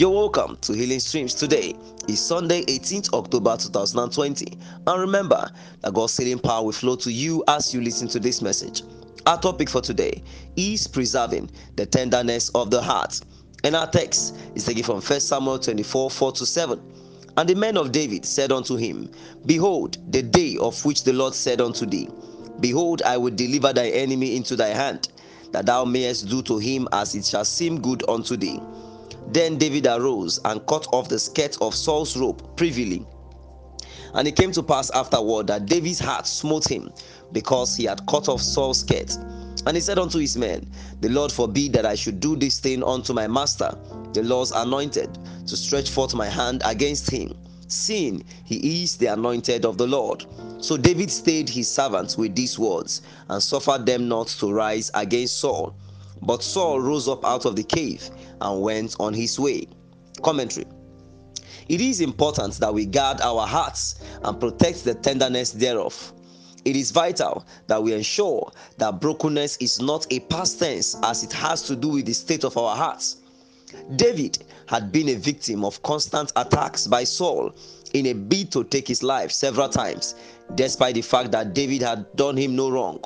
You're welcome to Healing Streams. Today is Sunday, 18th October 2020. And remember that God's healing power will flow to you as you listen to this message. Our topic for today is preserving the tenderness of the heart. And our text is taken from 1 Samuel 24 4 to 7. And the men of David said unto him, Behold, the day of which the Lord said unto thee, Behold, I will deliver thy enemy into thy hand, that thou mayest do to him as it shall seem good unto thee. Then David arose and cut off the skirt of Saul's robe privily. And it came to pass afterward that David's heart smote him because he had cut off Saul's skirt. And he said unto his men, The Lord forbid that I should do this thing unto my master, the Lord's anointed, to stretch forth my hand against him, seeing he is the anointed of the Lord. So David stayed his servants with these words, and suffered them not to rise against Saul. But Saul rose up out of the cave and went on his way. Commentary It is important that we guard our hearts and protect the tenderness thereof. It is vital that we ensure that brokenness is not a past tense as it has to do with the state of our hearts. David had been a victim of constant attacks by Saul in a bid to take his life several times, despite the fact that David had done him no wrong.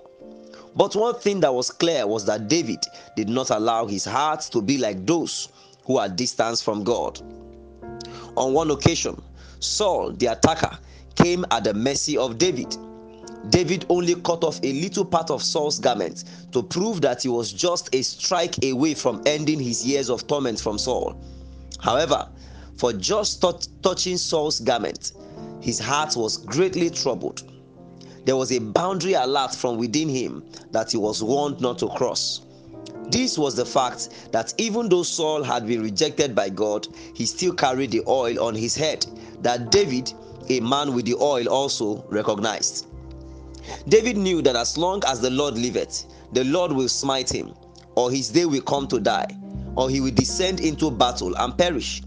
But one thing that was clear was that David did not allow his heart to be like those who are distant from God. On one occasion, Saul, the attacker, came at the mercy of David. David only cut off a little part of Saul's garment to prove that he was just a strike away from ending his years of torment from Saul. However, for just touching Saul's garment, his heart was greatly troubled there was a boundary alert from within him that he was warned not to cross. This was the fact that even though Saul had been rejected by God, he still carried the oil on his head that David, a man with the oil, also recognized. David knew that as long as the Lord liveth, the Lord will smite him, or his day will come to die, or he will descend into battle and perish.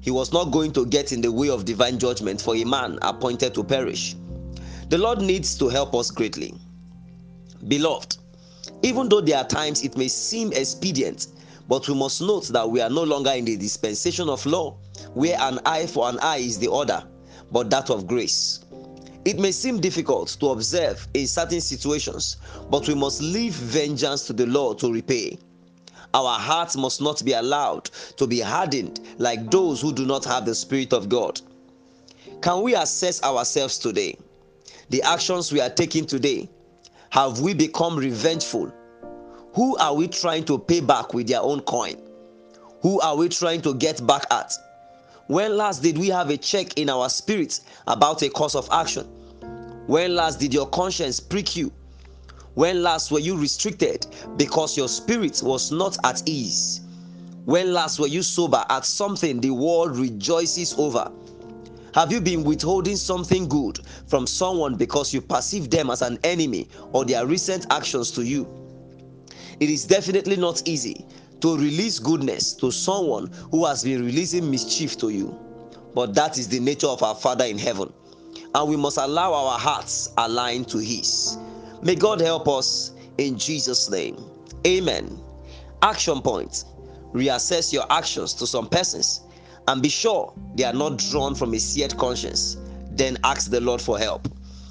He was not going to get in the way of divine judgment for a man appointed to perish. The Lord needs to help us greatly. Beloved, even though there are times it may seem expedient, but we must note that we are no longer in the dispensation of law, where an eye for an eye is the order, but that of grace. It may seem difficult to observe in certain situations, but we must leave vengeance to the Lord to repay. Our hearts must not be allowed to be hardened like those who do not have the Spirit of God. Can we assess ourselves today? The actions we are taking today? Have we become revengeful? Who are we trying to pay back with their own coin? Who are we trying to get back at? When last did we have a check in our spirit about a course of action? When last did your conscience prick you? When last were you restricted because your spirit was not at ease? When last were you sober at something the world rejoices over? Have you been withholding something good from someone because you perceive them as an enemy or their recent actions to you? It is definitely not easy to release goodness to someone who has been releasing mischief to you. But that is the nature of our Father in heaven, and we must allow our hearts align to His. May God help us in Jesus' name. Amen. Action point reassess your actions to some persons and be sure they are not drawn from a seared conscience, then ask the Lord for help.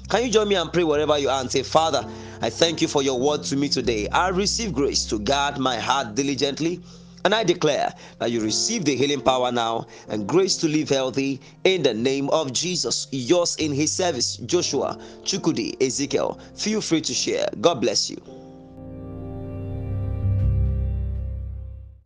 Can you join me and pray wherever you are and say, Father, I thank you for your word to me today. I receive grace to guard my heart diligently. And I declare that you receive the healing power now and grace to live healthy in the name of Jesus. Yours in his service, Joshua, Chukudi, Ezekiel. Feel free to share. God bless you.